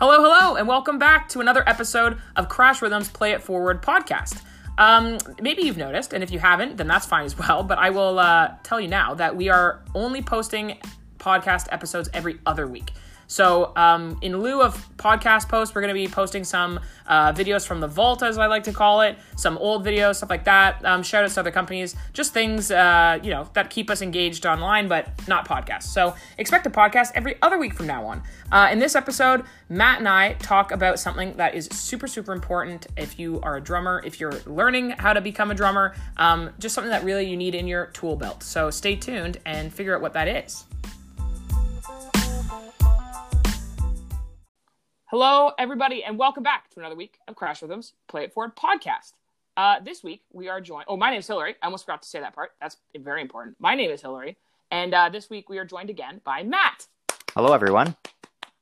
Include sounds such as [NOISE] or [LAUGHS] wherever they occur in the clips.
Hello, hello, and welcome back to another episode of Crash Rhythms Play It Forward podcast. Um, maybe you've noticed, and if you haven't, then that's fine as well. But I will uh, tell you now that we are only posting podcast episodes every other week. So, um, in lieu of podcast posts, we're going to be posting some uh, videos from the vault, as I like to call it, some old videos, stuff like that. Um, shout outs to other companies, just things uh, you know that keep us engaged online, but not podcasts. So, expect a podcast every other week from now on. Uh, in this episode, Matt and I talk about something that is super, super important if you are a drummer, if you're learning how to become a drummer, um, just something that really you need in your tool belt. So, stay tuned and figure out what that is. Hello, everybody, and welcome back to another week of Crash Rhythms Play It Forward podcast. Uh, this week, we are joined. Oh, my name is Hillary. I almost forgot to say that part. That's very important. My name is Hillary. And uh, this week, we are joined again by Matt. Hello, everyone.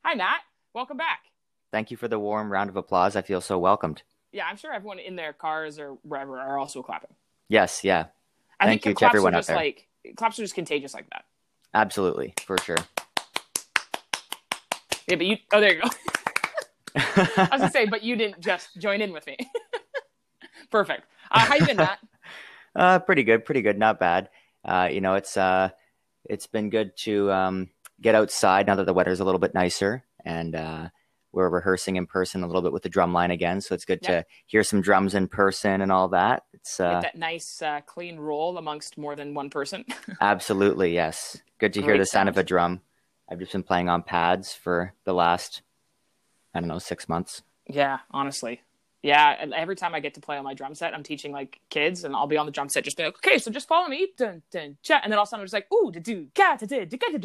Hi, Matt. Welcome back. Thank you for the warm round of applause. I feel so welcomed. Yeah, I'm sure everyone in their cars or wherever are also clapping. Yes, yeah. I Thank think you to everyone out just there. like claps are just contagious like that. Absolutely, for sure. Yeah, but you. Oh, there you go. [LAUGHS] I was gonna say, but you didn't just join in with me. [LAUGHS] Perfect. Uh, how you been, Matt? [LAUGHS] uh, pretty good, pretty good. Not bad. Uh, you know, it's uh, it's been good to um, get outside now that the weather's a little bit nicer, and uh, we're rehearsing in person a little bit with the drum line again. So it's good Yeah. to hear some drums in person and all that. It's Get uh, that nice, uh, clean roll amongst more than one person. [LAUGHS] absolutely yes. Good to hear the sound of a drum. I've just been playing on pads for the last, I don't know, six months. Yeah, honestly. Yeah, and every time I get to play on my drum set, I'm teaching like kids, and I'll be on the drum set just be like, okay, so just follow me, dun dun cha, and then all of a sudden I'm just like, ooh, da do ga da da da ga da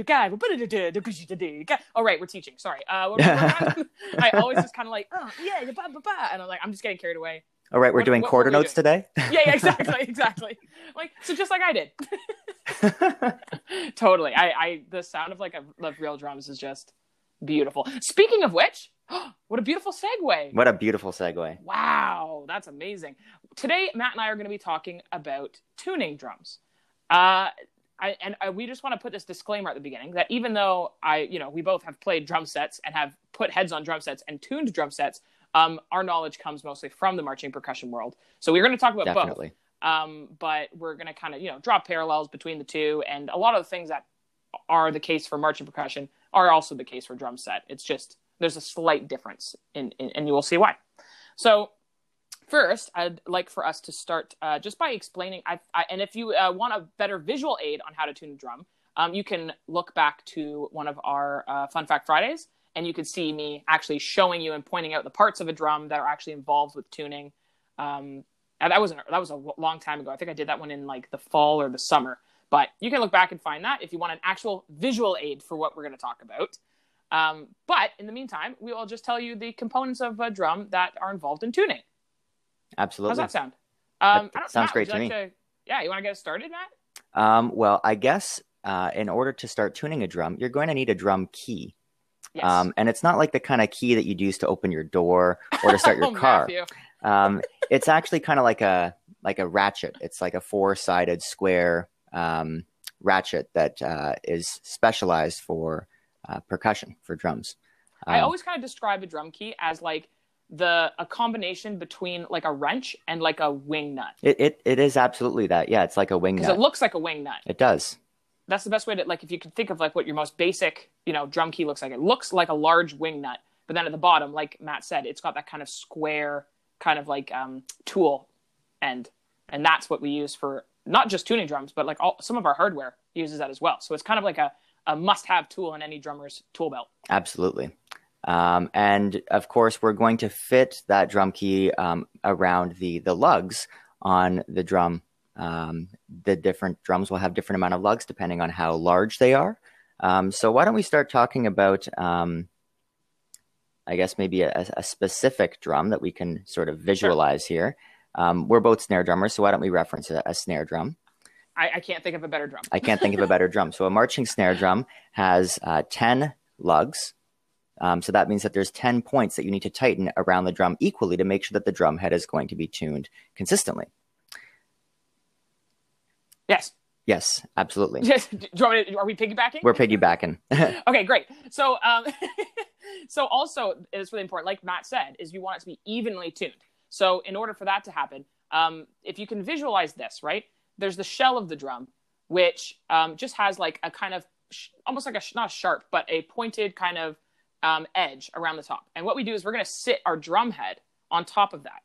da ga. Oh right, we're teaching. Sorry. Uh, what- what- [LAUGHS] I always just kind of like, oh yeah, ba ba ba, and I'm like, I'm just getting carried away. All right, we're What- doing what quarter we notes today. Yeah, yeah, exactly, [LAUGHS] exactly. Like so, just like I did. [LAUGHS] totally. I, I, the sound of like a, of real drums is just beautiful. Speaking of which, [GASPS] what a beautiful segue. what a beautiful segue. Wow, that's amazing. Today, Matt and I are going to be talking about tuning drums. Uh, I, and I, we just want to put this disclaimer at the beginning that even though I, you know, we both have played drum sets and have put heads on drum sets and tuned drum sets, um, our knowledge comes mostly from the marching percussion world. So we're going to talk about both. Um, but we're going to kind of, you know, draw parallels between the two. And a lot of the things that are the case for marching percussion are also the case for drum set. It's just, there's a slight difference in, in and you will see why. So first, I'd like for us to start uh, just by explaining, I, I, and if you uh, want a better visual aid on how to tune a drum, um, you can look back to one of our uh, Fun Fact Fridays, and you can see me actually showing you and pointing out the parts of a drum that are actually involved with tuning. Um, that wasn't that was a long time ago. I think I did that one in like the fall or the summer. But you can look back and find that if you want an actual visual aid for what we're going to talk about. Um, but in the meantime, we will just tell you the components of a drum that are involved in tuning. Absolutely. How's that sound? Um, That sounds Matt, great to like yeah, you want to get started, Matt? Um, well, I guess uh, in order to start tuning a drum, you're going to need a drum key. Yes. Um, and it's not like the kind of key that you'd use to open your door or to start [LAUGHS] your Oh, car. Um, it's actually kind of like a like a ratchet. It's like a four sided square um, ratchet that uh, is specialized for uh, percussion for drums. I Um, always kind of describe a drum key as like the a combination between like a wrench and like a wing nut it, it it is absolutely that. Yeah, it's like a wing because nut. it looks like a wing nut. it does. That's the best way to like if you could think of like what your most basic you know drum key looks like. It looks like a large wing nut, but then at the bottom, like Matt said, it's got that kind of square kind of like um, tool end, and that's what we use for not just tuning drums, but like all some of our hardware uses that as well. So it's kind of like a a must-have tool in any drummer's tool belt. Absolutely. Um, and of course, we're going to fit that drum key um, around the the lugs on the drum. Um, the different drums will have different amount of lugs depending on how large they are. Um, so why don't we start talking about, um, I guess maybe a, a specific drum that we can sort of visualize here. Um, we're both snare drummers, so why don't we reference a, a snare drum? I, I can't think of a better drum. I can't think of a better drum. So a marching snare drum has uh, 10 lugs. Um, so that means that there's 10 points that you need to tighten around the drum equally to make sure that the drum head is going to be tuned consistently. Yes. Yes, absolutely. Yes. [LAUGHS] Do you want to, are we piggybacking? We're piggybacking. [LAUGHS] okay, great. So, um, [LAUGHS] so also it's really important, like Matt said, is you want it to be evenly tuned. So in order for that to happen, um, if you can visualize this, right? There's the shell of the drum, which um, just has like a kind of sh- almost like a sh- not a sharp, but a pointed kind of um, edge around the top. And what we do is we're going to sit our drum head on top of that.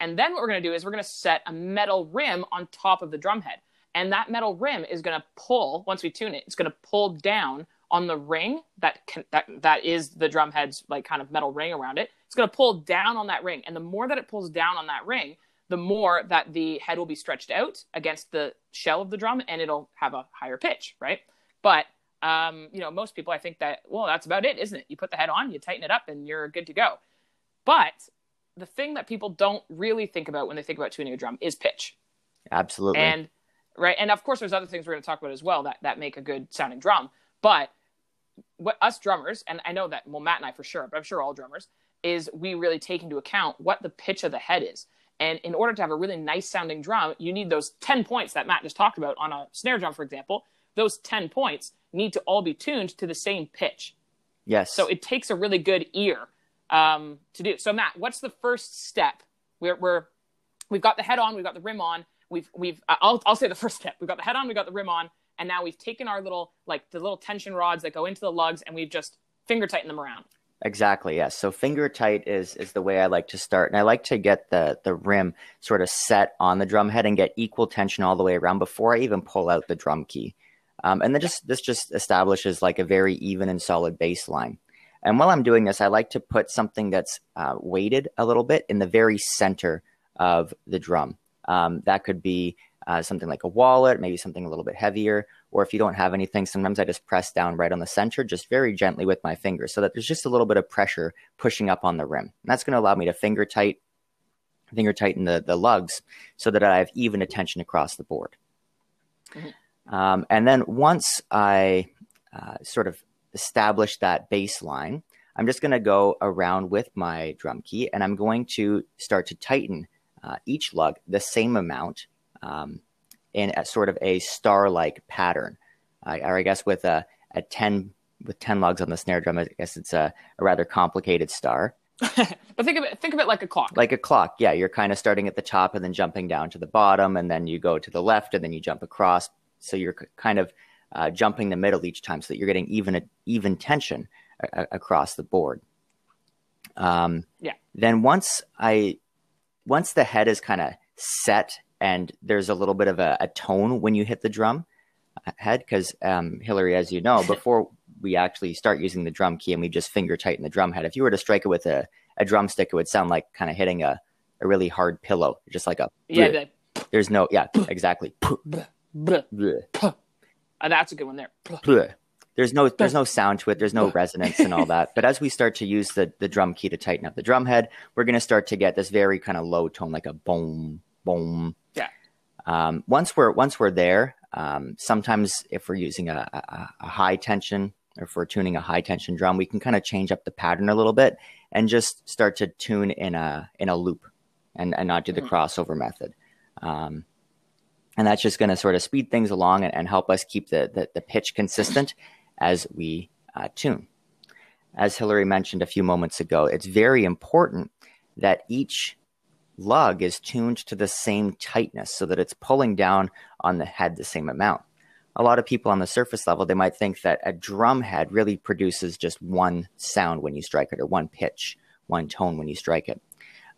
And then what we're going to do is we're going to set a metal rim on top of the drum head. And that metal rim is going to pull, once we tune it, it's going to pull down on the ring that can, that that is the drum head's like kind of metal ring around it. It's going to pull down on that ring, and the more that it pulls down on that ring, the more that the head will be stretched out against the shell of the drum, and it'll have a higher pitch, right? But um, you know, most people, I think that well, that's about it, isn't it? You put the head on, you tighten it up, and you're good to go. But the thing that people don't really think about when they think about tuning a drum is pitch. Absolutely. And right, and of course, there's other things we're going to talk about as well that that make a good sounding drum. But what us drummers, and I know that well Matt and I for sure, but I'm sure all drummers, is we really take into account what the pitch of the head is. And in order to have a really nice sounding drum, you need those 10 points that Matt just talked about on a snare drum, for example. Those 10 points need to all be tuned to the same pitch. Yes. So it takes a really good ear um, to do. So Matt, what's the first step? We're, we're we've got the head on, we've got the rim on. We've we've I'll I'll say the first step. We've got the head on, we've got the rim on and now we've taken our little like the little tension rods that go into the lugs and we've just finger tightened them around Exactly. Yes. So finger tight is is the way I like to start, and I like to get the the rim sort of set on the drum head and get equal tension all the way around before I even pull out the drum key. Um, and then just this just establishes like a very even and solid baseline. And while I'm doing this, I like to put something that's uh, weighted a little bit in the very center of the drum. Um, that could be uh, something like a wallet, maybe something a little bit heavier. Or if you don't have anything, sometimes I just press down right on the center, just very gently with my fingers, so that there's just a little bit of pressure pushing up on the rim. And that's going to allow me to finger tight, finger tighten the, the lugs so that I have even attention across the board. Mm-hmm. Um, and then once I uh, sort of establish that baseline, I'm just going to go around with my drum key and I'm going to start to tighten uh, each lug the same amount um, in a sort of a star-like pattern, uh, or I guess with a, a ten with ten lugs on the snare drum. I guess it's a, a rather complicated star. [LAUGHS] but think of it think of it like a clock. Like a clock, yeah. You're kind of starting at the top and then jumping down to the bottom, and then you go to the left and then you jump across. So you're kind of uh, jumping the middle each time, so that you're getting even a, even tension a- across the board. Um, yeah. Then once I once the head is kind of set and there's a little bit of a, a tone when you hit the drum head because um, Hillary, as you know, [LAUGHS] before we actually start using the drum key and we just finger tighten the drum head, if you were to strike it with a, a drumstick, it would sound like kind of hitting a, a really hard pillow, just like a yeah. Bleh. [LAUGHS] There's no yeah, exactly. Bleh, bleh, uh, that's a good one there. [LAUGHS] There's no there's no sound to it. There's no resonance and all that. But as we start to use the the drum key to tighten up the drum head, we're going to start to get this very kind of low tone, like a boom, boom, um, once we're once we're there, um, sometimes if we're using a, a, a, high tension or if we're tuning a high tension drum, we can kind of change up the pattern a little bit and just start to tune in a in a loop and, and not do the mm-hmm. crossover method. Um, and that's just going to sort of speed things along and, and help us keep the, the, the pitch consistent as we uh, tune. As Hillary mentioned a few moments ago, it's very important that each lug is tuned to the same tightness so that it's pulling down on the head the same amount. A lot of people on the surface level, they might think that a drum head really produces just one sound when you strike it or one pitch, one tone when you strike it.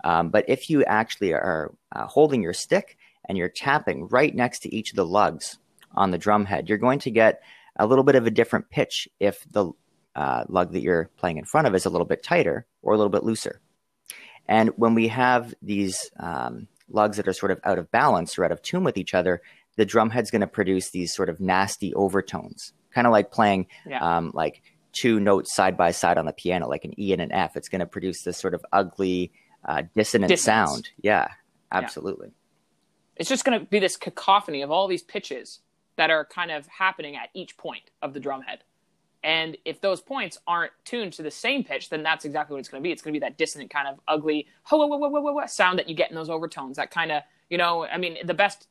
Um, but if you actually are uh, holding your stick and you're tapping right next to each of the lugs on the drum head, you're going to get a little bit of a different pitch if the uh, lug that you're playing in front of is a little bit tighter or a little bit looser. And when we have these um, lugs that are sort of out of balance or out of tune with each other, the drum head's going to produce these sort of nasty overtones, kind of like playing yeah. um, like two notes side by side on the piano, like an E and an F. It's going to produce this sort of ugly, uh, dissonant Dissonance. sound. Yeah, absolutely. Yeah. It's just going to be this cacophony of all these pitches that are kind of happening at each point of the drum head. And if those points aren't tuned to the same pitch, then that's exactly what it's going to be. It's going to be that dissonant kind of ugly ho whoa, whoa, whoa, whoa, sound that you get in those overtones. That kind of, you know, I mean, the best,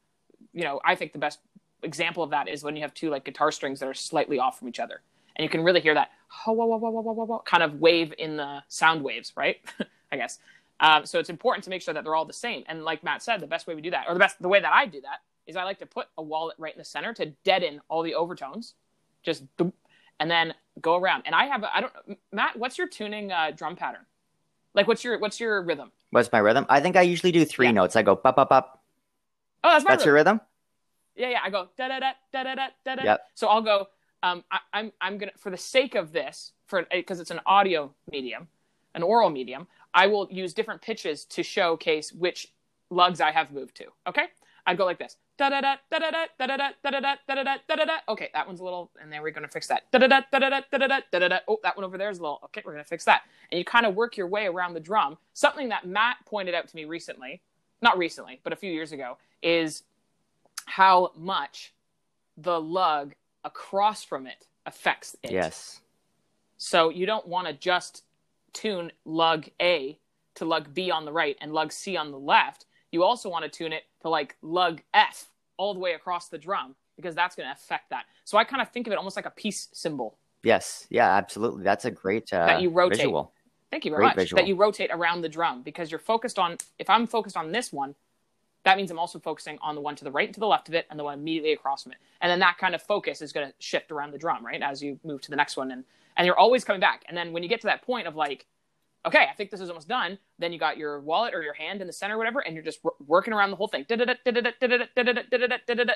you know, I think the best example of that is when you have two like guitar strings that are slightly off from each other, and you can really hear that ho, whoa, whoa, whoa, whoa, whoa, whoa, kind of wave in the sound waves, right? [LAUGHS] I guess. Um, so it's important to make sure that they're all the same. And like Matt said, the best way we do that, or the best, the way that I do that, is I like to put a wallet right in the center to deaden all the overtones, just and then go around. And I have, I don't, Matt, what's your tuning uh, drum pattern? Like, what's your what's your rhythm? What's my rhythm? I think I usually do three yeah. notes. I go up, up, up. Oh, that's my That's rhythm. your rhythm. Yeah, yeah. I go da da da da da da da. Yep. So I'll go. Um, I, I'm I'm gonna for the sake of this, for because it's an audio medium, an oral medium. I will use different pitches to showcase which lugs I have moved to. Okay, I'd go like this. Da da da da da da da da da da da da da da da. Okay, that one's a little, and then we're gonna fix that. Da da da da da da da da da da. Oh, that one over there is a little. Okay, we're gonna fix that. And you kind of work your way around the drum. Something that Matt pointed out to me recently, not recently, but a few years ago, is how much the lug across from it affects it. Yes. So you don't want to just tune lug A to lug B on the right and lug C on the left. You also want to tune it to like lug F all the way across the drum because that's going to affect that. So I kind of think of it almost like a peace symbol. Yes. Yeah, absolutely. That's a great uh, that you rotate. visual. Thank you very great much. Visual. That you rotate around the drum because you're focused on, if I'm focused on this one, that means I'm also focusing on the one to the right and to the left of it and the one immediately across from it. And then that kind of focus is going to shift around the drum, right? As you move to the next one. And, and you're always coming back. And then when you get to that point of like, okay, I think this is almost done, then you got your wallet or your hand in the center or whatever, and you're just working around the whole thing.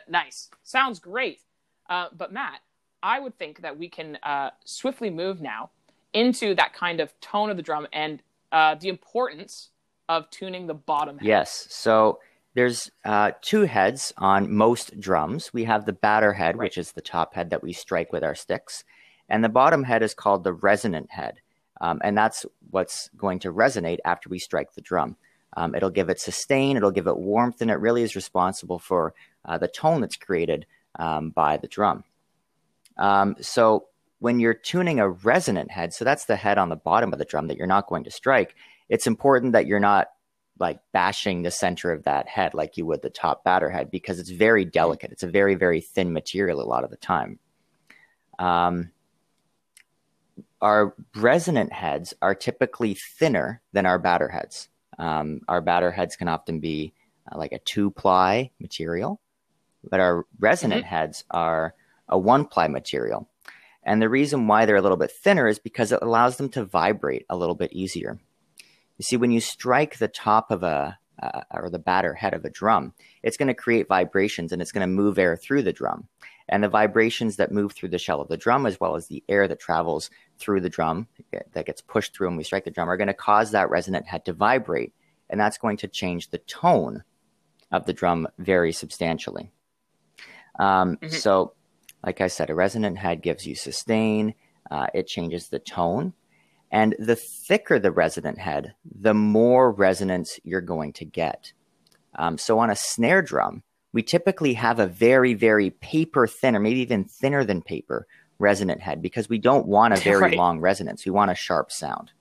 Nice. Sounds great. Uh, but Matt, I would think that we can uh, swiftly move now into that kind of tone of the drum and uh, the importance of tuning the bottom head. Yes. So there's uh, two heads on most drums. We have the batter head, right. which is the top head that we strike with our sticks, and the bottom head is called the resonant head, um, and that's what's going to resonate after we strike the drum. Um, it'll give it sustain, it'll give it warmth, and it really is responsible for uh, the tone that's created um, by the drum. Um, so when you're tuning a resonant head, so that's the head on the bottom of the drum that you're not going to strike, it's important that you're not like bashing the center of that head like you would the top batter head because it's very delicate. It's a very, very thin material a lot of the time. Um, our resonant heads are typically thinner than our batter heads. Um, our batter heads can often be uh, like a two ply material, but our resonant mm-hmm. heads are a one ply material. And the reason why they're a little bit thinner is because it allows them to vibrate a little bit easier. You see, when you strike the top of a uh, or the batter head of a drum, it's going to create vibrations and it's going to move air through the drum. And the vibrations that move through the shell of the drum, as well as the air that travels through the drum that gets pushed through when we strike the drum, are going to cause that resonant head to vibrate. And that's going to change the tone of the drum very substantially. Um, mm-hmm. So, like I said, a resonant head gives you sustain, uh, it changes the tone. And the thicker the resonant head, the more resonance you're going to get. Um, so on a snare drum, we typically have a very, very paper thin, or maybe even thinner than paper resonant head because we don't want a [LAUGHS] very right. long resonance. We want a sharp sound.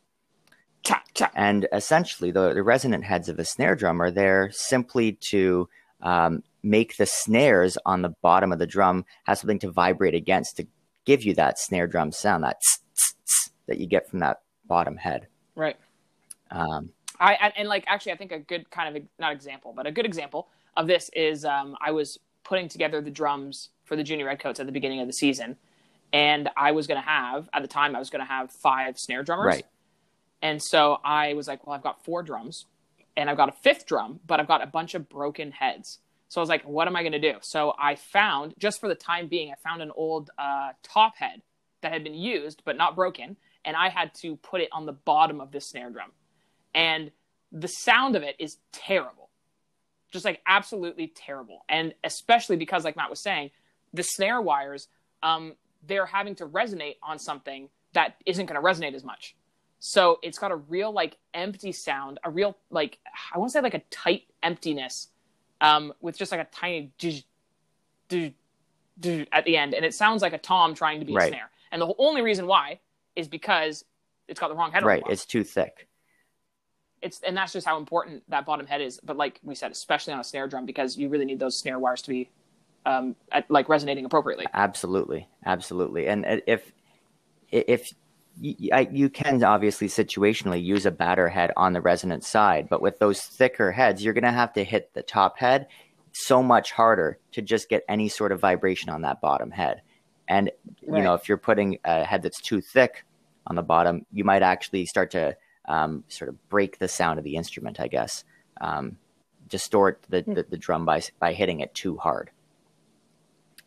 Cha, cha. And essentially, the, the, resonant heads of a snare drum are there simply to um, make the snares on the bottom of the drum have something to vibrate against to give you that snare drum sound, that tss, tss, tss, that you get from that bottom head. Right. Um, I and, and, like actually, I think a good kind of not example, but a good example of this is um, I was putting together the drums for the junior redcoats at the beginning of the season, and I was going to have at the time I was going to have five snare drummers. Right. And so I was like, well, I've got four drums, and I've got a fifth drum, but I've got a bunch of broken heads. So I was like, what am I going to do? So I found, just for the time being, I found an old uh, top head that had been used but not broken, and I had to put it on the bottom of this snare drum. And the sound of it is terrible. Just like absolutely terrible. And especially because, like Matt was saying, the snare wires, um, they're having to resonate on something that isn't going to resonate as much. So it's got a real like empty sound, a real like I want to say like a tight emptiness, um, with just like a tiny at the end, and it sounds like a tom trying to be right. a snare. And the only reason why is because it's got the wrong head. Right, it's too thick. It's and that's just how important that bottom head is. But like we said, especially on a snare drum, because you really need those snare wires to be um, at, like resonating appropriately. Absolutely, absolutely. And if if you, I, you can obviously situationally use a batter head on the resonant side, but with those thicker heads, you're going to have to hit the top head so much harder to just get any sort of vibration on that bottom head. And right. you know, if you're putting a head that's too thick on the bottom, you might actually start to um, sort of break the sound of the instrument. I guess um, distort the, hmm. the, the, drum by by hitting it too hard,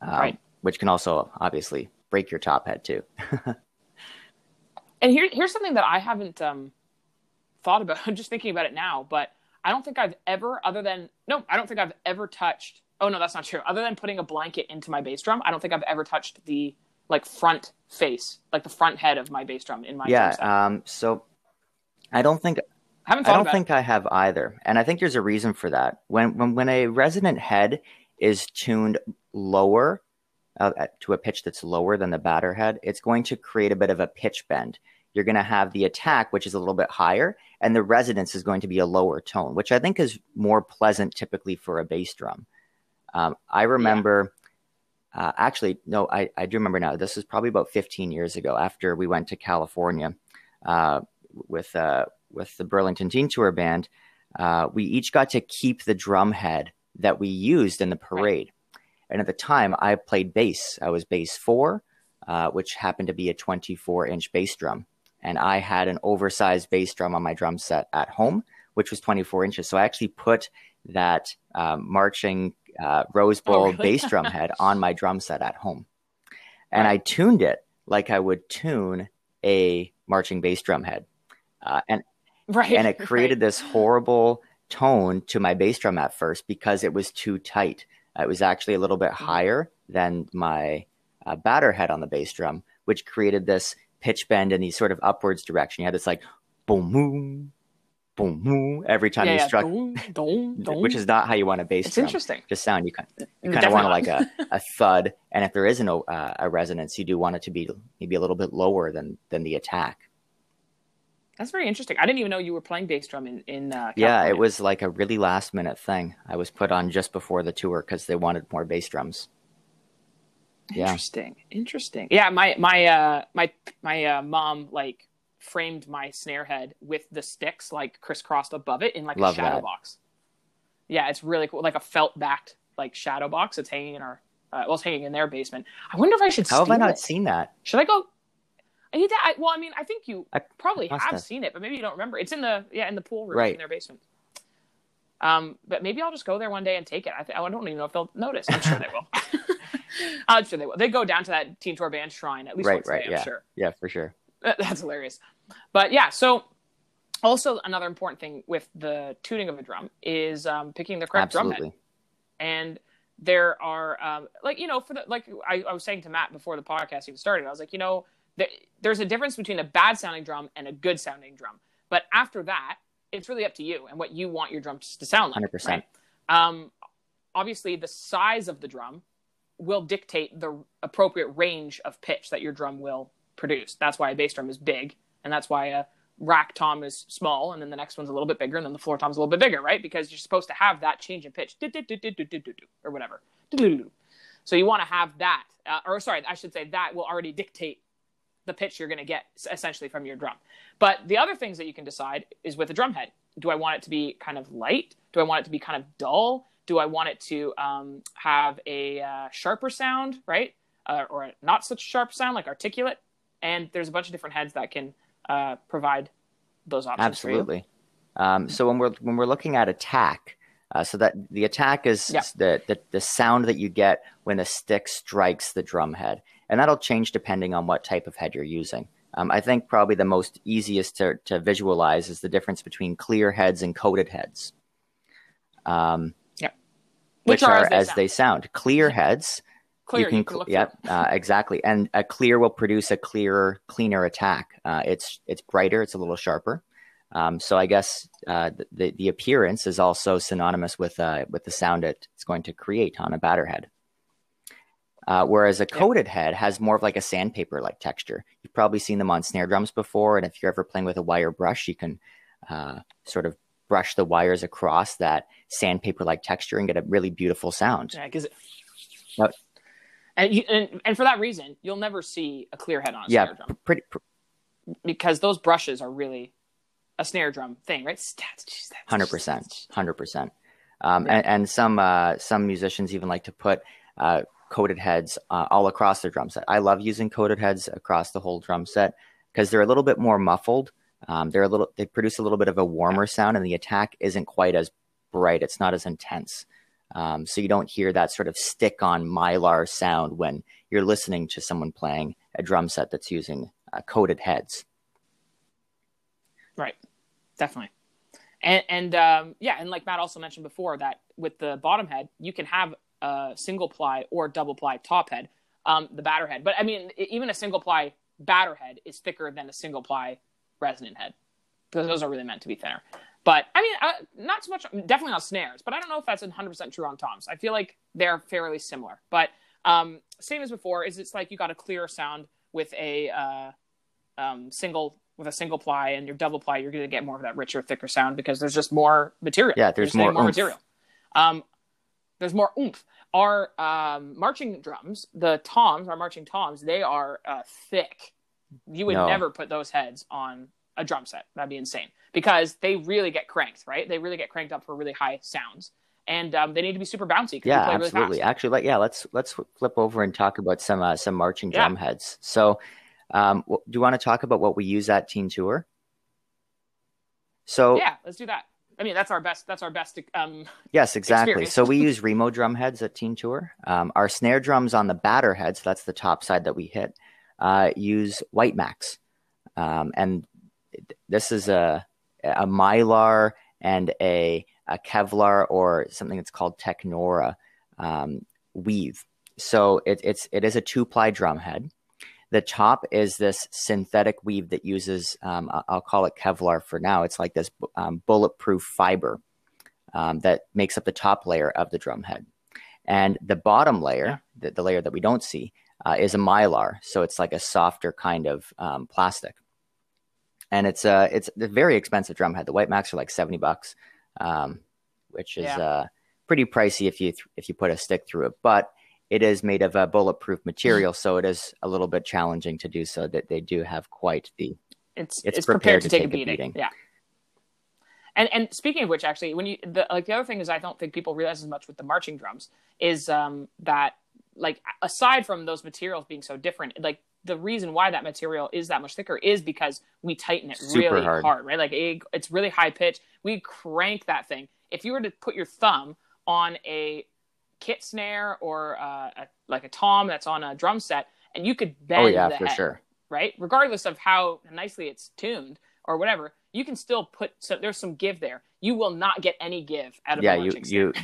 um, right. which can also obviously break your top head too. [LAUGHS] and here, here's something that I haven't um, thought about. [LAUGHS] I'm just thinking about it now, but I don't think I've ever, other than no, I don't think I've ever touched. Oh no, that's not true. Other than putting a blanket into my bass drum, I don't think I've ever touched the like front face, like the front head of my bass drum in my yeah. Um, so I don't think I, haven't I don't think it. I have either, and I think there's a reason for that. When when when a resonant head is tuned lower uh, to a pitch that's lower than the batter head, it's going to create a bit of a pitch bend. You're going to have the attack, which is a little bit higher, and the resonance is going to be a lower tone, which I think is more pleasant typically for a bass drum. Um, I remember, yeah. uh, actually, no, I, I do remember now. This was probably about 15 years ago after we went to California uh, with uh, with the Burlington Teen Tour Band. Uh, we each got to keep the drum head that we used in the parade. And at the time, I played bass. I was bass four, uh, which happened to be a 24 inch bass drum. And I had an oversized bass drum on my drum set at home, which was 24 inches. So I actually put that um, marching uh, Rose oh, Bowl oh, really? bass drum head on my drum set at home. And. I tuned it like I would tune a marching bass drum head. Uh, and, right, and it created right. this horrible tone to my bass drum at first because it was too tight. It was actually a little bit mm-hmm. higher than my uh, batter head on the bass drum, which created this pitch bend in these sort of upwards direction. You had this like boom, boom, boom, boom every time yeah, you yeah. struck, [LAUGHS] which is not how you want a bass it's drum. interesting. Just sound you kind of, you kind of want like a, a [LAUGHS] thud, and if there isn't a, uh, a resonance, you do want it to be maybe a little bit lower than than the attack. That's very interesting. I didn't even know you were playing bass drum in in. Uh, yeah, it was like a really last minute thing. I was put on just before the tour because they wanted more bass drums. Interesting. Yeah. Interesting. Yeah, my my uh my my uh, mom like framed my snare head with the sticks like crisscrossed above it in like Love a shadow that. box. Yeah, it's really cool. Like a felt backed like shadow box. It's hanging in our uh, well, it's hanging in their basement. I wonder if I should. How have I not it. seen that? Should I go? Need to. I, well, I mean, I think you I probably have, seen it, but maybe you don't remember. It's in the yeah in the pool room right. in their basement. Um, but maybe I'll just go there one day and take it. I, th- I don't even know if they'll notice. I'm sure they will. [LAUGHS] [LAUGHS] I'm sure they will. They go down to that Teen Tour Band shrine at least right, once right, a day, yeah. I'm sure. Yeah, for sure. [LAUGHS] That's hilarious. But yeah, so also another important thing with the tuning of a drum is um, picking the correct Absolutely. drum head. And there are um, like you know for the like I, I was saying to Matt before the podcast even started, I was like, you know there's a difference between a bad sounding drum and a good sounding drum. But after that, it's really up to you and what you want your drums to sound like. 100%. Right? Um, obviously, the size of the drum will dictate the appropriate range of pitch that your drum will produce. That's why a bass drum is big, and that's why a rack tom is small, and then the next one's a little bit bigger, and then the floor tom's a little bit bigger, right? Because you're supposed to have that change in pitch, or whatever. So you want to have that, uh, or sorry, I should say that will already dictate the pitch you're going to get essentially from your drum. But the other things that you can decide is with a drum head. Do I want it to be kind of light? Do I want it to be kind of dull? Do I want it to um, have a uh, sharper sound, right? Uh, or not such sharp sound, like articulate? And there's a bunch of different heads that can uh, provide those options. Absolutely. Um, so when we're when we're looking at attack, uh, so that the attack is yeah. the, the the sound that you get when a stick strikes the drum head and that'll change depending on what type of head you're using. Um, I think probably the most easiest to, to visualize is the difference between clear heads and coated heads. Um, yeah. Which, which are, are, as, they, sound. sound. Clear heads. Clear, you can, you can yep, uh, exactly. And a clear will produce a clearer, cleaner attack. Uh, it's it's brighter, it's a little sharper. Um, so I guess uh, the the appearance is also synonymous with uh, with the sound it's going to create on a batter head. Uh, whereas a coated yeah. head has more of like a sandpaper like texture. You've probably seen them on snare drums before. And if you're ever playing with a wire brush, you can uh, sort of brush the wires across that sandpaper like texture and get a really beautiful sound. Yeah, because and, you, and, and for that reason, you'll never see a clear head on a yeah, snare drum. Pretty, pr- because those brushes are really a snare drum thing, right? Hundred percent, hundred percent. Um, and, and some uh, some musicians even like to put uh, coated heads uh, all across the drum set. I love using coated heads across the whole drum set because they're a little bit more muffled. Um, they're a little they produce a little bit of a warmer sound, and the attack isn't quite as bright. It's not as intense. Um, so you don't hear that sort of stick on mylar sound when you're listening to someone playing a drum set that's using uh, coated heads. Right, definitely. And, and um, yeah, and like Matt also mentioned before, that with the bottom head, you can have a single ply or double ply top head, um, the batter head. But I mean, even a single ply batter head is thicker than a single ply resonant head because those are really meant to be thinner. But I mean, uh, not so much, definitely not snares, but I don't know if that's 100% true on toms. I feel like they're fairly similar. But um, same as before, is it's like you got a clearer sound with a uh, um, single with a single ply and your double ply, you're going to get more of that richer, thicker sound because there's just more material. Yeah, there's more, more material. Um, there's more oomph. Our um, marching drums, the toms, our marching toms, they are uh, thick. You would no. never put those heads on a drum set. That'd be insane because they really get cranked, right? They really get cranked up for really high sounds, and um, they need to be super bouncy. Yeah, absolutely. Really Actually, like, yeah, let's let's flip over and talk about some uh, some marching drum yeah. heads. So um, do you want to talk about what we use at Teen Tour? So yeah, let's do that. I mean, that's our best. That's our best. Um, yes, exactly. so we [LAUGHS] use Remo drum heads at Teen Tour. Um, our snare drums on the batter heads, that's the top side that we hit, uh, use White Max, um, and this is a a mylar and a, a Kevlar or something that's called Technora um, weave. So it, it's it is a two ply drum head. The top is this synthetic weave that uses, um, I'll call it Kevlar for now. It's like this um, bulletproof fiber um, that makes up the top layer of the drum head. And the bottom layer, yeah. the, the, layer that we don't see, uh, is a mylar. So it's like a softer kind of um, plastic. And it's a, it's a very expensive drum head. The White Max are like 70 bucks, um, which is yeah. uh, pretty pricey if you, th- if you put a stick through it. But it is made of a bulletproof material, so it is a little bit challenging to do so. That they do have quite the it's it's, it's prepared, prepared, to, take, take a, beating. a, beating. Yeah. And and speaking of which, actually, when you the like the other thing is I don't think people realize as much with the marching drums is um, that like aside from those materials being so different, like the reason why that material is that much thicker is because we tighten it Super really hard. hard, right? Like it, it's really high pitch. We crank that thing. If you were to put your thumb on a kit snare or uh, a, like a tom that's on a drum set, and you could bend. Oh yeah, the for head, sure. Right, regardless of how nicely it's tuned or whatever, you can still put. So there's some give there. You will not get any give out of yeah, you you. [LAUGHS]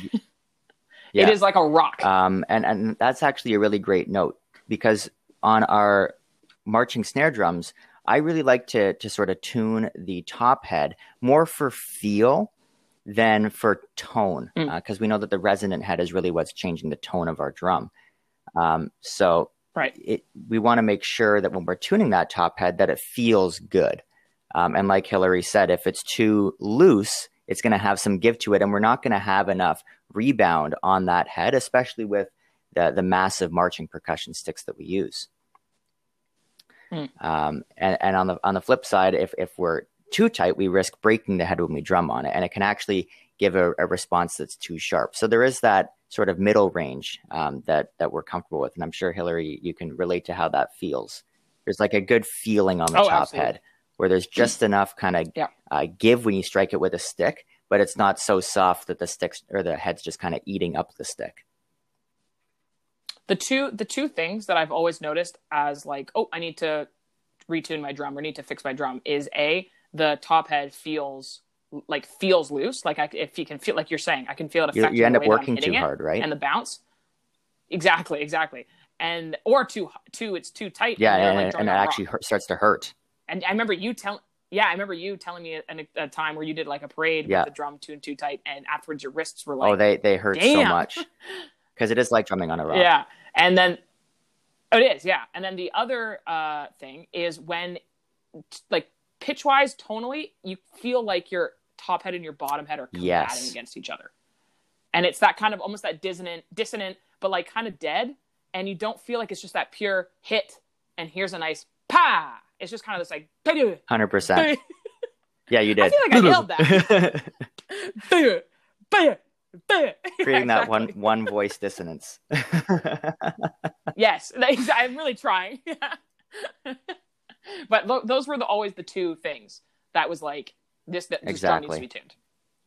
[LAUGHS] yeah. It is like a rock. Um, and and that's actually a really great note because on our marching snare drums, I really like to to sort of tune the top head more for feel than for tone, because mm. uh, we know that the resonant head is really what's changing the tone of our drum. Um, so right, it, we want to make sure that when we're tuning that top head, that it feels good. Um, and like Hillary said, if it's too loose, it's going to have some give to it, and we're not going to have enough rebound on that head, especially with the the massive marching percussion sticks that we use. Mm. Um, and, and on the on the flip side, if if we're too tight, we risk breaking the head when we drum on it, and it can actually give a, a response that's too sharp. So there is that sort of middle range um, that that we're comfortable with, and I'm sure Hillary, you can relate to how that feels. There's like a good feeling on the oh, top absolutely. head where there's just enough kind of yeah. uh, give when you strike it with a stick, but it's not so soft that the sticks or the head's just kind of eating up the stick. The two the two things that I've always noticed as like, oh, I need to retune my drum or need to fix my drum is a the top head feels like feels loose. Like I, if you can feel, like you're saying, I can feel it. You, end up working too hard, right? And the bounce. Exactly, exactly. And or too too, it's too tight. Yeah, and, and, like and it actually hurt, starts to hurt. And I remember you telling. Yeah, I remember you telling me a, a, time where you did like a parade yeah. with the drum tuned too tight, and afterwards your wrists were like, oh, they they hurt Damn. so much [LAUGHS] because it is like drumming on a rock. Yeah, and then oh, it is, yeah. And then the other uh, thing is when like pitch wise, tonally, you feel like your top head and your bottom head are combating yes. against each other. And it's that kind of almost that dissonant, dissonant, but like kind of dead. And you don't feel like it's just that pure hit and here's a nice pa. it's just kind of this like. Hundred percent. [LAUGHS] Yeah, you did. I feel like I nailed that. [LAUGHS] Creating that one one voice dissonance. [LAUGHS] Yes, I'm really trying. [LAUGHS] but th- those were the, always the two things that was like this. That drum needs to be tuned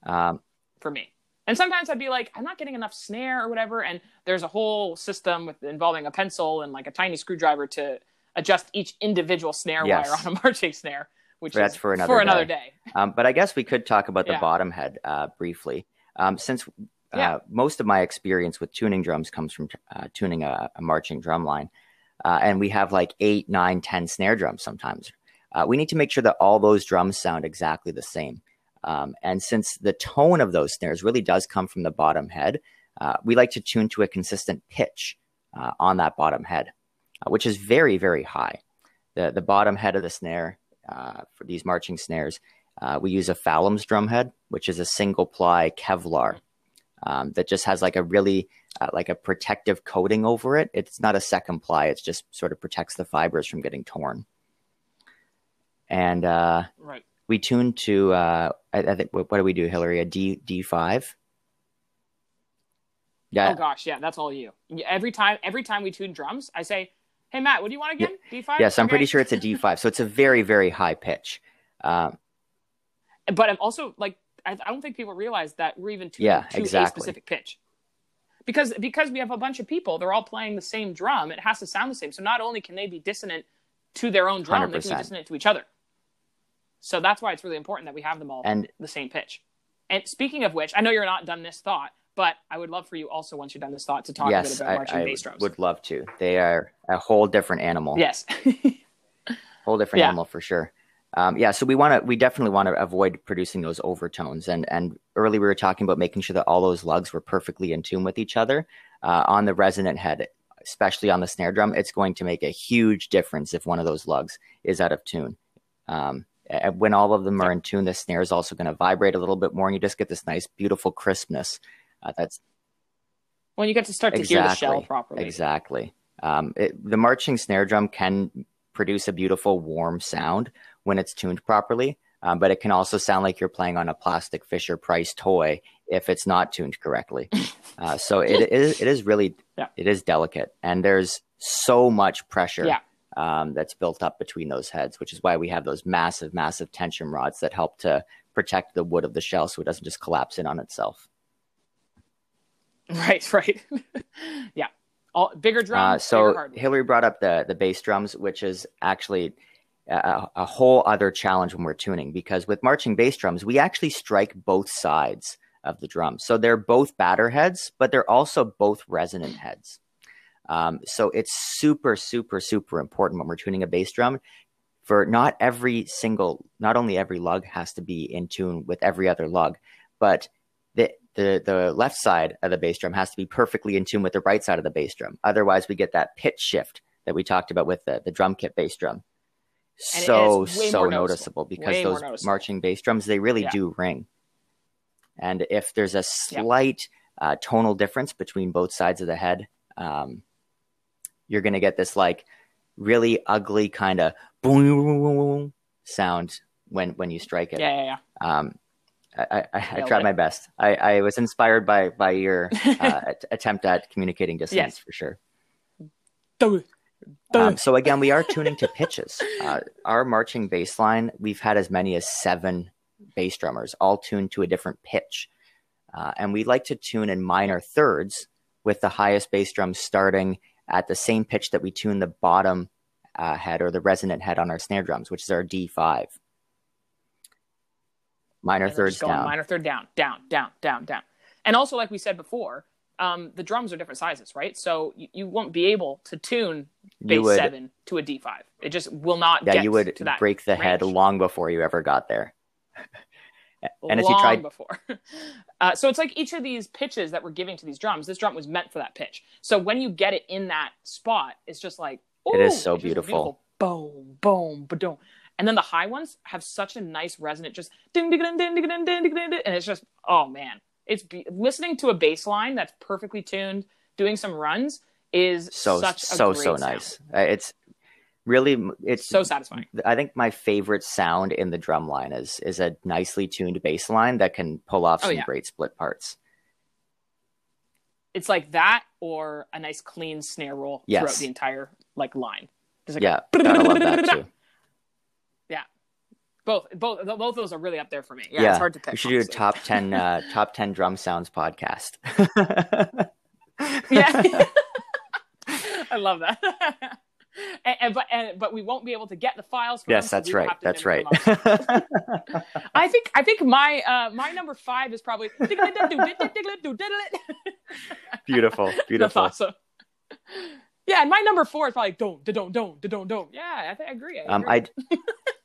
um, for me. And sometimes I'd be like, I'm not getting enough snare or whatever. And there's a whole system with involving a pencil and like a tiny screwdriver to adjust each individual snare Yes. wire on a [LAUGHS] marching snare, which That's is for another for another day. day. [LAUGHS] Um, but I guess we could talk about the Yeah. bottom head uh, briefly, um, since uh, Yeah. most of my experience with tuning drums comes from uh, tuning a, a marching drum line, uh, and we have like eight, nine, ten snare drums sometimes. Uh, we need to make sure that all those drums sound exactly the same. Um, and since the tone of those snares really does come from the bottom head, uh, we like to tune to a consistent pitch uh, on that bottom head, uh, which is very, very high. The the bottom head of the snare uh, for these marching snares we use a Falams drum head, which is a single ply Kevlar um, that just has like a really uh, like a protective coating over it. It's not a second ply; it's just sort of protects the fibers from getting torn. And uh, Right. we tune to uh, I, I think what, what do we do, Hillary? A D D five. Yeah, Oh gosh, yeah, that's all you. Every time, every time we tune drums, I say, "Hey Matt, what do you want again? D five." yes, I'm pretty sure it's a D five. [LAUGHS] So it's a very very high pitch. Um, But I'm also like, I, I don't think people realize that we're even tuning Yeah, to a specific pitch. Because because we have a bunch of people, they're all playing the same drum. It has to sound the same. So not only can they be dissonant to their own drum, they can be dissonant to each other. So that's why it's really important that we have them all and the same pitch. And speaking of which, I know you're not done this thought, but I would love for you also once you're done this thought to talk a bit yes, about I, marching I bass drums. would love to. They are a whole different animal. Yes. [LAUGHS] whole different Yeah. animal for sure. Um, yeah, so we want to, we definitely want to avoid producing those overtones. And and early we were talking about making sure that all those lugs were perfectly in tune with each other uh, on the resonant head, especially on the snare drum. It's going to make a huge difference if one of those lugs is out of tune. Um, and when all of them are in tune, the snare is also going to vibrate a little bit more, and you just get this nice, beautiful crispness. Uh, that's when you get to start to hear the shell properly. Exactly. Um, it, the marching snare drum can produce a beautiful, warm sound when it's tuned properly, um, but it can also sound like you're playing on a plastic Fisher Price toy if it's not tuned correctly. [LAUGHS] Uh, so it, it is it is really Yeah. it is delicate, and there's so much pressure. Yeah. Um, that's built up between those heads, which is why we have those massive, massive tension rods that help to protect the wood of the shell so it doesn't just collapse in on itself. [LAUGHS] Right, right. [LAUGHS] yeah. All bigger drum, Uh, so hardware. Hillary brought up the the bass drums, which is actually a, a whole other challenge when we're tuning because with marching bass drums, we actually strike both sides of the drum. So they're both batter heads, but they're also both resonant heads. Um, so it's super, super, super important when we're tuning a bass drum. For not every single, not only every lug has to be in tune with every other lug, but the the the left side of the bass drum has to be perfectly in tune with the right side of the bass drum. Otherwise, we get that pitch shift that we talked about with the, the drum kit bass drum. And So so noticeable, noticeable. because those noticeable. marching bass drums they really Yeah. do ring. And if there's a Yeah. slight uh, tonal difference between both sides of the head, um, you're going to get this like really ugly kind of boom sound when when you strike it. Yeah, yeah, yeah. Um, I, I, I tried it. my best. I, I was inspired by by your [LAUGHS] uh, attempt at communicating dissonance Yes. for sure. Do it. Do Um, so again, we are tuning to pitches. [LAUGHS] Uh, our marching bass line, we've had as many as seven bass drummers, all tuned to a different pitch, uh, and we like to tune in minor thirds with the highest bass drum starting at the same pitch that we tune the bottom uh, head or the resonant head on our snare drums, which is our D five. Minor And thirds down. Minor third down, down, down, down, down. And also, like we said before, um, the drums are different sizes, right? So you, you won't be able to tune bass would- seven to a D five. It just will not. yeah, you would break the head long before you ever got there. [LAUGHS] and as you long tried- before. [LAUGHS] Uh, so it's like each of these pitches that we're giving to these drums. This drum was meant for that pitch. So when you get it in that spot, it's just like It is so just beautiful. Boom, boom, ba-dum. And then the high ones have such a nice resonant, just ding, ding, ding, ding, ding, ding, ding, ding, ding, and it's just oh man, it's be- listening to a bass line that's perfectly tuned, doing some runs is so such a so so nice. Uh, It's really it's so satisfying. I think my favorite sound in the drum line is is a nicely tuned bass line that can pull off Oh, some yeah. great split parts. It's like that or a nice clean snare roll Yes. throughout the entire like line. Like Yeah, love that too. Both both both of those are really up there for me. Yeah, Yeah, it's hard to pick. We should do a top ten uh, [LAUGHS] top ten drum sounds podcast. Yeah. [LAUGHS] I love that. [LAUGHS] and, and- but and, but we won't be able to get the files. Yes, them, that's so we right. That's right. I think I think my uh, my number five is probably beautiful, Beautiful. That's awesome. Yeah, and my number four is probably don't don't don't don't don't. Yeah, I think I agree. I Um. I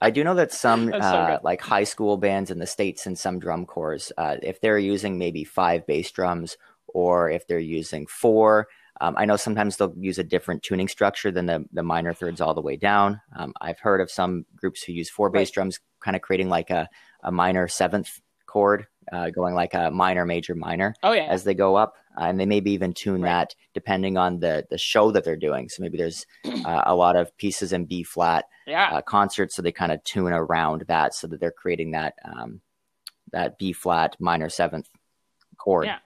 I do know that some [LAUGHS] That's so uh, like high school bands in the states and some drum corps, uh, if they're using maybe five bass drums or if they're using four, um, I know sometimes they'll use a different tuning structure than the the minor thirds all the way down. Um, I've heard of some groups who use four bass Right. drums, kind of creating like a a minor seventh chord, uh, going like a minor major minor oh yeah, as they go up, uh, and they maybe even tune Right. that depending on the the show that they're doing. So maybe there's [CLEARS THROAT] uh, a lot of pieces in B flat yeah. uh, concerts, so they kind of tune around that, so that they're creating that um, that B flat minor seventh chord. Yeah.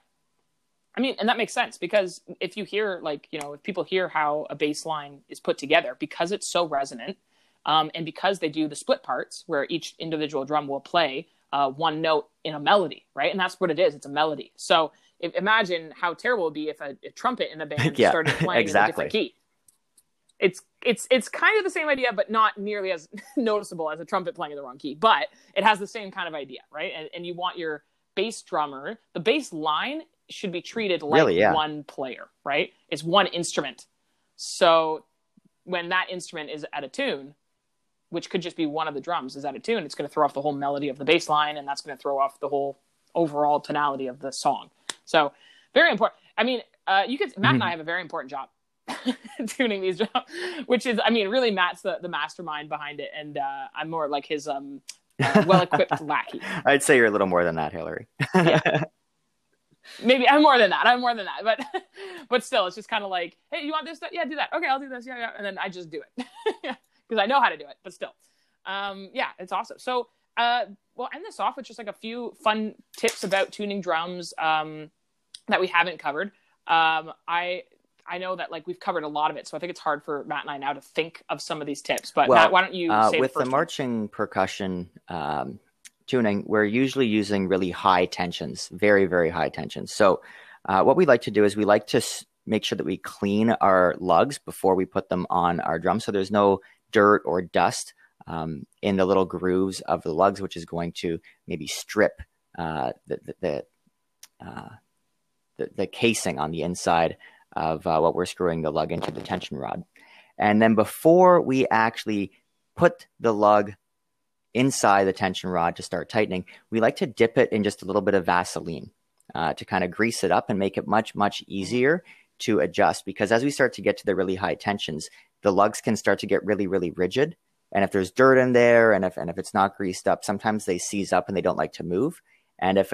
I mean, and that makes sense because if you hear, like, you know, if people hear how a bass line is put together, because it's so resonant, um, and because they do the split parts where each individual drum will play uh, one note in a melody, right? And that's what it is. It's a melody. So if, imagine how terrible it would be if a, a trumpet in a band [LAUGHS] Yeah, started playing exactly. in a different key. It's it's it's kind of the same idea, but not nearly as [LAUGHS] noticeable as a trumpet playing in the wrong key. But it has the same kind of idea, right? And, and you want your bass drummer, the bass line should be treated like Really, yeah. one player, right? It's one instrument. So when that instrument is at a tune, which could just be one of the drums is at a tune, it's going to throw off the whole melody of the bass line, and that's going to throw off the whole overall tonality of the song. So very important. I mean, uh, you could Matt and I have a very important job [LAUGHS] tuning these drums, which is, I mean, really Matt's the, the mastermind behind it, and uh, I'm more like his um, uh, well-equipped [LAUGHS] lackey. I'd say you're a little more than that, Hillary. [LAUGHS] Maybe I'm more than that. I'm more than that, but but still, it's just kind of like, hey, you want this? Stuff? Yeah, do that. Okay, I'll do this. Yeah, yeah, and then I just do it because I know how to do it. But still, um, yeah, it's awesome. So, uh, we'll end this off with just like a few fun tips about tuning drums um, that we haven't covered. Um, I I know that like we've covered a lot of it, so I think it's hard for Matt and I now to think of some of these tips. But Well, Matt, why don't you Uh, say with the the first one? marching percussion um, tuning, we're usually using really high tensions, very, very high tensions. So, uh, what we like to do is we like to s- make sure that we clean our lugs before we put them on our drum, so there's no dirt or dust um, in the little grooves of the lugs, which is going to maybe strip uh, the the the, uh, the the casing on the inside of uh, what we're screwing the lug into the tension rod. And then before we actually put the lug inside the tension rod to start tightening, we like to dip it in just a little bit of Vaseline uh, to kind of grease it up and make it much, much easier to adjust. Because as we start to get to the really high tensions, the lugs can start to get really, really rigid. And if there's dirt in there, and if and if it's not greased up, sometimes they seize up and they don't like to move. And if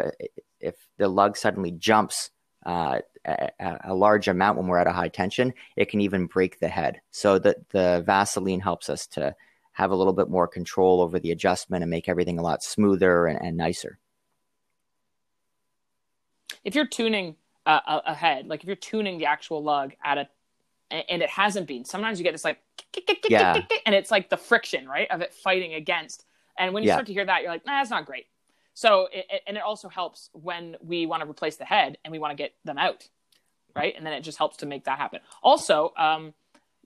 if the lug suddenly jumps uh, a, a large amount when we're at a high tension, it can even break the head. So the the Vaseline helps us to have a little bit more control over the adjustment and make everything a lot smoother and, and nicer. if you're tuning uh, a- ahead, like if you're tuning the actual lug at a- and it hasn't been, sometimes you get this like, Yeah. and it's like the friction, right, of it fighting against. And when you Yeah. start to hear that, you're like, nah, that's not great. So, it, it- and it also helps when we want to replace the head and we want to get them out, right? And then it just helps to make that happen. Also, um,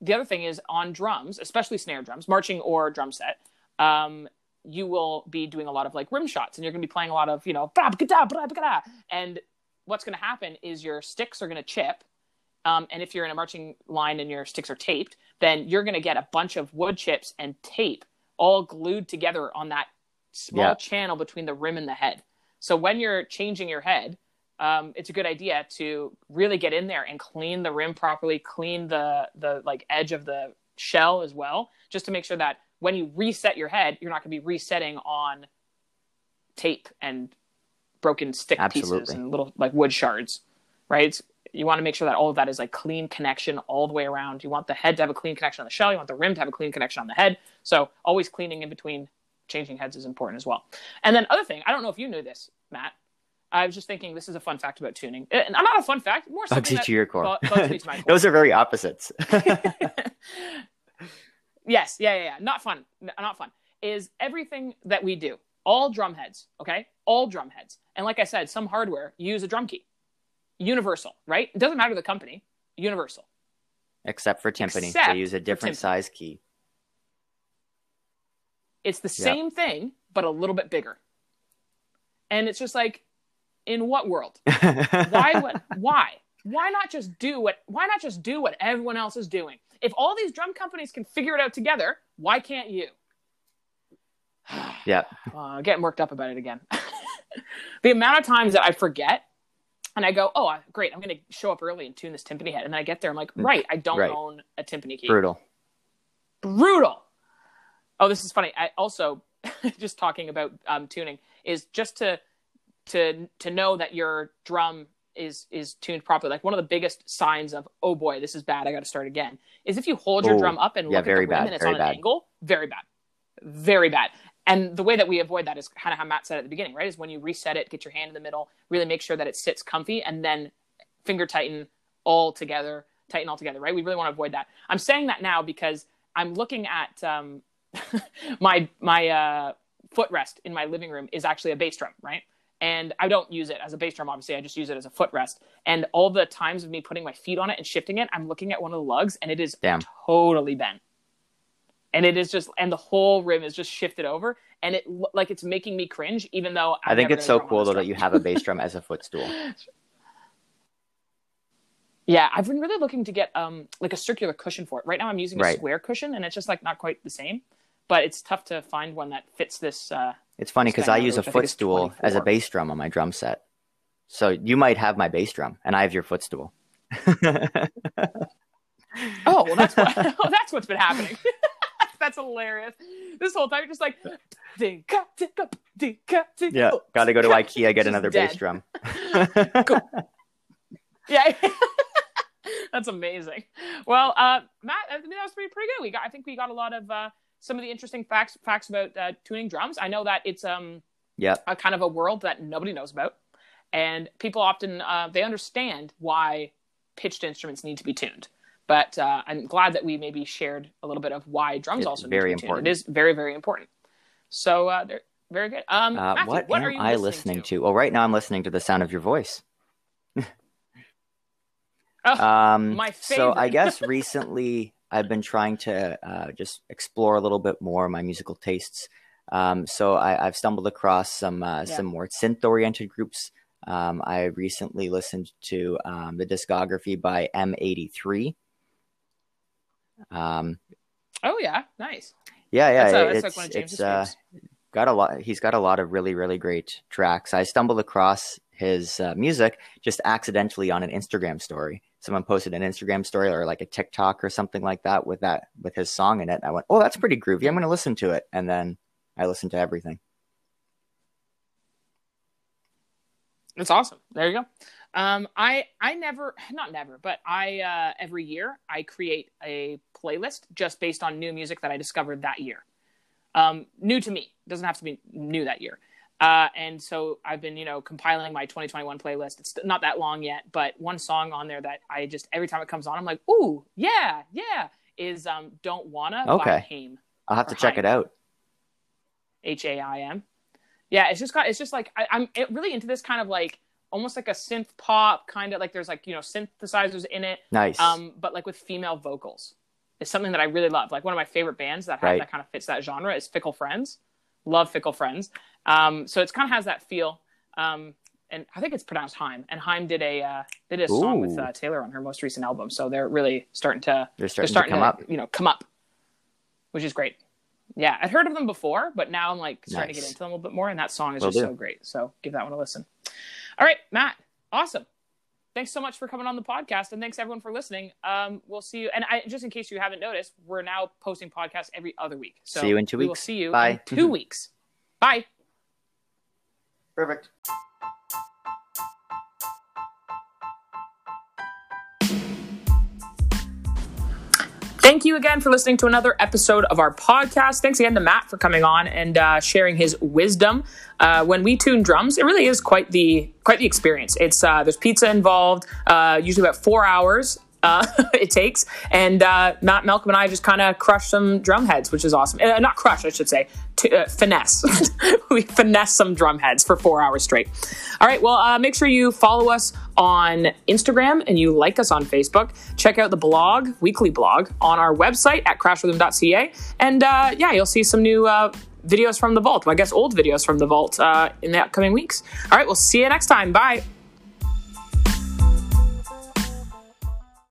the other thing is on drums, especially snare drums, marching or drum set, um, you will be doing a lot of like rim shots and you're going to be playing a lot of, you know, and what's going to happen is your sticks are going to chip. Um, and if you're in a marching line and your sticks are taped, then you're going to get a bunch of wood chips and tape all glued together on that small Yeah. channel between the rim and the head. So when you're changing your head, um, it's a good idea to really get in there and clean the rim properly, clean the the like edge of the shell as well, just to make sure that when you reset your head, you're not going to be resetting on tape and broken stick pieces and little like wood shards, right? It's, You want to make sure that all of that is like clean connection all the way around. You want the head to have a clean connection on the shell. You want the rim to have a clean connection on the head. So always cleaning in between changing heads is important as well. And then other thing, I don't know if you knew this, Matt. I was just thinking this is a fun fact about tuning. Eh, and I'm not a fun fact, more something Bugsy to your core. bu- bugs me to my [LAUGHS] core. Those are very opposites. [LAUGHS] yes, yeah, yeah, yeah. Not fun. Not fun. Is everything that we do, all drum heads, okay? All drum heads. And like I said, some hardware use a drum key. Universal, right? It doesn't matter the company. Universal. Except for timpani, Except they use a different size key. It's the Yeah. same thing, but a little bit bigger. And it's just like, in what world? [LAUGHS] Why? What? Why? Why not just do what? Why not just do what everyone else is doing? If all these drum companies can figure it out together, why can't you? [SIGHS] yeah, uh, getting worked up about it again. [LAUGHS] the amount of times that I forget and I go, oh, great, I'm going to show up early and tune this timpani head. And then I get there, I'm like, right, I don't Right. own a timpani key. brutal. Brutal. Oh, this is funny. I also, [LAUGHS] just talking about um, tuning, is just to to to know that your drum is is tuned properly. Like one of the biggest signs of oh boy, this is bad. I got to start again. Is if you hold your Oh, drum up and yeah, look at the rim bad, and it's on an angle, very bad, very bad. And the way that we avoid that is kind of how Matt said at the beginning, right? Is when you reset it, get your hand in the middle, really make sure that it sits comfy, and then finger tighten all together, tighten all together, right? We really want to avoid that. I'm saying that now because I'm looking at um, [LAUGHS] my my uh, footrest in my living room is actually a bass drum, right? And I don't use it as a bass drum, obviously. I just use it as a footrest. And all the times of me putting my feet on it and shifting it, I'm looking at one of the lugs, and it is Damn. totally bent. And it is just, and the whole rim is just shifted over, and it like it's making me cringe, even though i I've think it's so cool though that you have a bass [LAUGHS] drum as a footstool. Yeah, I've been really looking to get um like a circular cushion for it. Right now, I'm using a square cushion, and it's just like not quite the same. But it's tough to find one that fits this. Uh, It's funny because I use a which I think is footstool as a bass drum on my drum set. So you might have my bass drum, and I have your footstool. [LAUGHS] oh, well, that's what, oh, [LAUGHS] that's what's been happening. That's hilarious. This whole time, you're just like, yeah, got to go to. IKEA get another dead. bass drum. Yeah. That's amazing. Well, uh, Matt, I think that was pretty pretty good. We got, I think we got a lot of uh, some of the interesting facts facts about uh, tuning drums. I know that it's um yep. a kind of a world that nobody knows about, and people often they understand why pitched instruments need to be tuned. But uh, I'm glad that we maybe shared a little bit of why drums It's also very to important. It is very very important. So uh, very good. Um, Uh, Matthew, what, what am are you I listening, listening to? Well, right now I'm listening to the sound of your voice. [LAUGHS] Oh, Um, my so I guess [LAUGHS] recently I've been trying to uh, just explore a little bit more my musical tastes. Um, so I, I've stumbled across some uh, Yeah. some more synth-oriented groups. Um, I recently listened to um, the discography by M83. Um, oh yeah, nice. yeah, yeah, That's, uh, it- that's it's, like it's uh, got a lot. He's got a lot of really, really great tracks. I stumbled across his uh, music just accidentally on an Instagram story. Someone posted an Instagram story or like a TikTok or something like that with that with his song in it. And I went, "Oh, that's pretty groovy. I'm going to listen to it." And then I listened to everything. That's awesome. There you go. Um, I I never not never, but I uh, every year I create a playlist just based on new music that I discovered that year. Um, new to me doesn't have to be new that year. Uh, and so I've been you know compiling my 2021 playlist. It's not that long yet, but one song on there that I just every time it comes on, I'm like, ooh yeah yeah is um, "Don't Wanna" by Okay. Haim. I'll have to check it out. H A I M. Yeah, it's just got it's just like I, I'm really into this kind of like almost like a synth pop kind of like there's like you know synthesizers in it, Nice. um, but like with female vocals. It's something that I really love. Like one of my favorite bands that have, Right. that kind of fits that genre is Fickle Friends. Love Fickle Friends. Um, so it's kind of has that feel. Um, and I think it's pronounced Haim. And Haim did a uh, did a song with uh, Taylor on her most recent album. So they're really starting to they're they're starting, starting to come up. you know come up, which is great. Yeah, I'd heard of them before, but now I'm like starting to get into them a little bit more, and that song is Will just do. so great. So give that one a listen. All right, Matt, awesome. Thanks so much for coming on the podcast, and thanks everyone for listening. Um, we'll see you. And I, just in case you haven't noticed, we're now posting podcasts every other week. So See you in two we will weeks. see you Bye. in two weeks. Bye. Perfect. Thank you again for listening to another episode of our podcast. Thanks again to Matt for coming on and uh, sharing his wisdom. Uh, when we tune drums, it really is quite the quite the experience. It's uh, there's pizza involved, uh, usually about four hours, uh, [LAUGHS] it takes. And uh, Matt Malcolm and I just kind of crush some drum heads, which is awesome. Uh, not crush, I should say, to, uh, finesse. [LAUGHS] we finesse some drum heads for four hours straight. All right, well, uh, make sure you follow us on Instagram and you like us on Facebook. Check out the blog, weekly blog, on our website at crashrhythm.ca. And uh, yeah, you'll see some new videos from the vault. Well, I guess old videos from the vault in the upcoming weeks. All right, we'll see you next time. Bye.